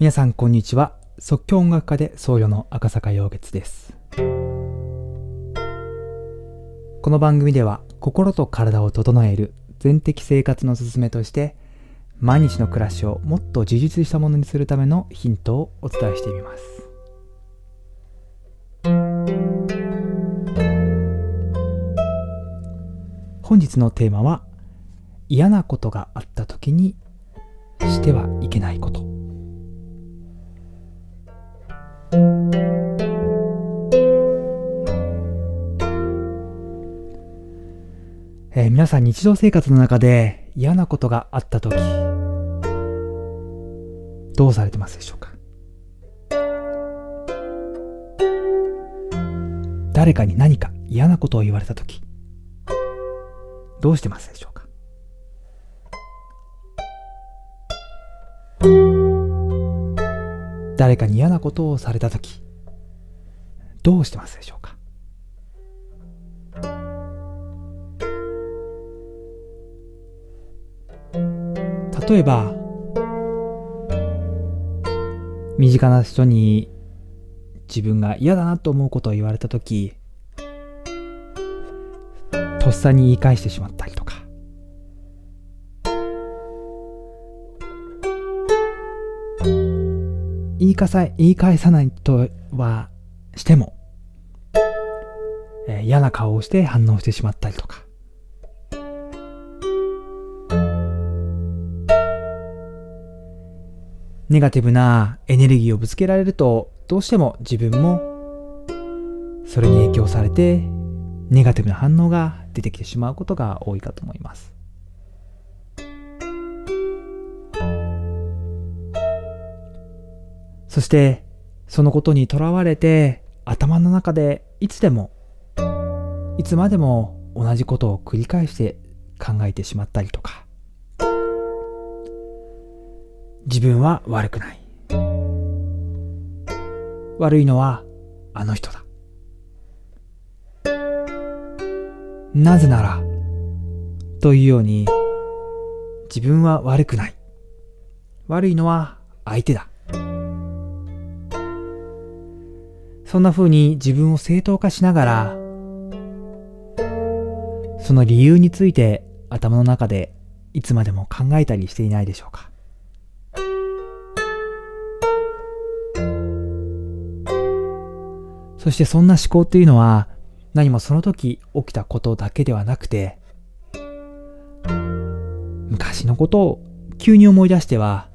皆さんこんにちは。即興音楽家で僧侶の赤坂陽月です。この番組では心と体を整える全的生活のすすめとして毎日の暮らしをもっと充実したものにするためのヒントをお伝えしてみます。本日のテーマは嫌なことがあった時にしてはいけないこと。さん日常生活の中で嫌なことがあった時どうされてますでしょうか？誰かに何か嫌なことを言われた時どうしてますでしょうか？誰かに嫌なことをされた時どうしてますでしょうか？例えば身近な人に自分が嫌だなと思うことを言われた時とっさに言い返してしまったりとか。言いかさ言い返さないとはしても、えー嫌な顔をして反応してしまったりとか。ネガティブなエネルギーをぶつけられるとどうしても自分もそれに影響されてネガティブな反応が出てきてしまうことが多いかと思います。そしてそのことにとらわれて頭の中でいつでもいつまでも同じことを繰り返して考えてしまったりとか自分は悪くない。悪いのはあの人だ。なぜならというように自分は悪くない。悪いのは相手だ。そんな風に自分を正当化しながらその理由について頭の中でいつまでも考えたりしていないでしょうか。そしてそんな思考っていうのは何もその時起きたことだけではなくて昔のことを急に思い出しては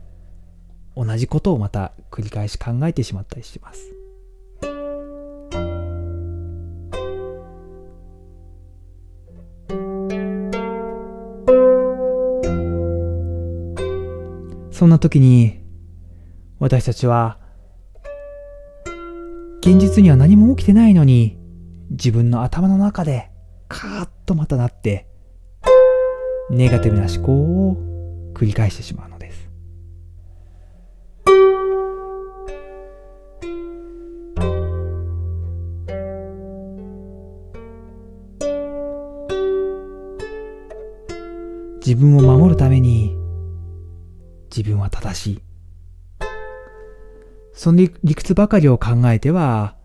同じことをまた繰り返し考えてしまったりします。そんな時に私たちは現実には何も起きてないのに自分の頭の中でカーッとまたなってネガティブな思考を繰り返してしまうのです。自分を守るために自分は正しい。その理理屈ばかりを考えては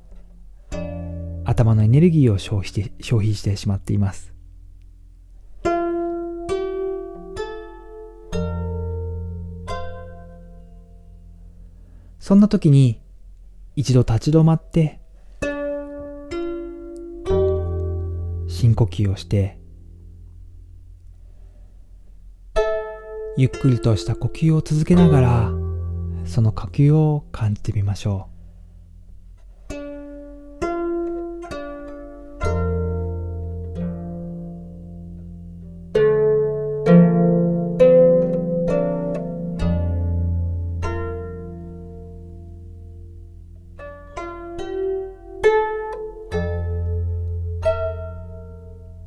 頭のエネルギーを消費して消費してしまっています。そんな時に一度立ち止まって深呼吸をしてゆっくりとした呼吸を続けながらその呼吸を感じてみましょう。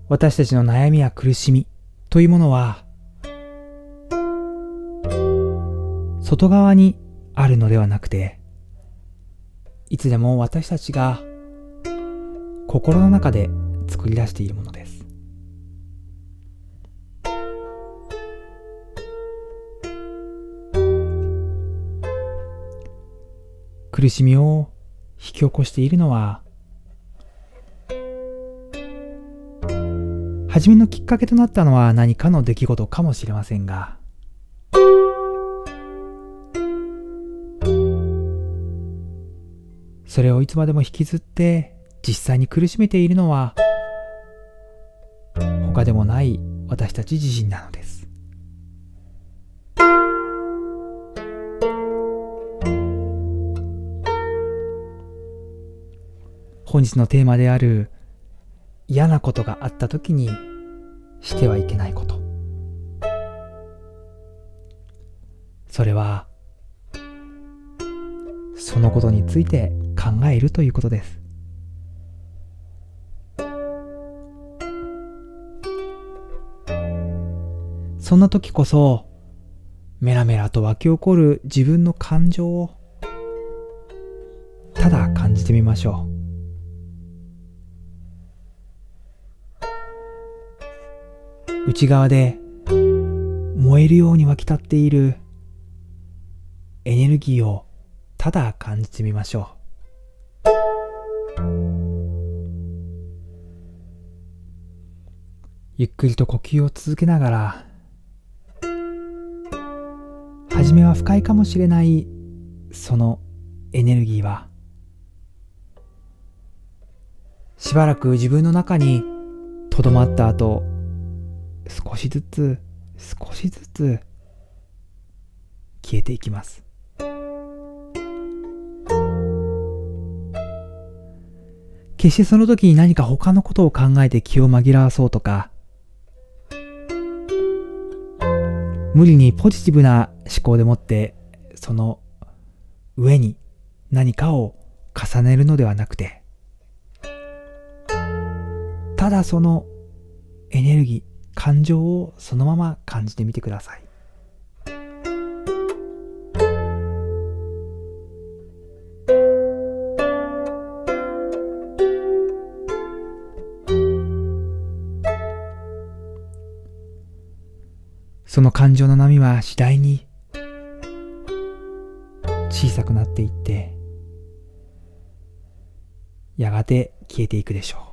私たちの悩みや苦しみというものは外側にあるのではなくていつでも私たちが心の中で作り出しているものです。苦しみを引き起こしているのは初めのきっかけとなったのは何かの出来事かもしれませんがそれをいつまでも引きずって実際に苦しめているのは他でもない私たち自身なのです。本日のテーマである嫌なことがあった時にしてはいけないこと。それはそのことについて考えるということです。そんな時こそメラメラと湧き起こる自分の感情をただ感じてみましょう。内側で燃えるように湧き立っているエネルギーをただ感じてみましょう。ゆっくりと呼吸を続けながら初めは不快かもしれないそのエネルギーは。しばらく自分の中にとどまった後少しずつ少しずつ消えていきます。決してその時に何か他のことを考えて気を紛らわそうとか無理にポジティブな思考でもってその上に何かを重ねるのではなくてただそのエネルギー感情をそのまま感じてみてください。その感情の波は次第に小さくなっていってやがて消えていくでしょう。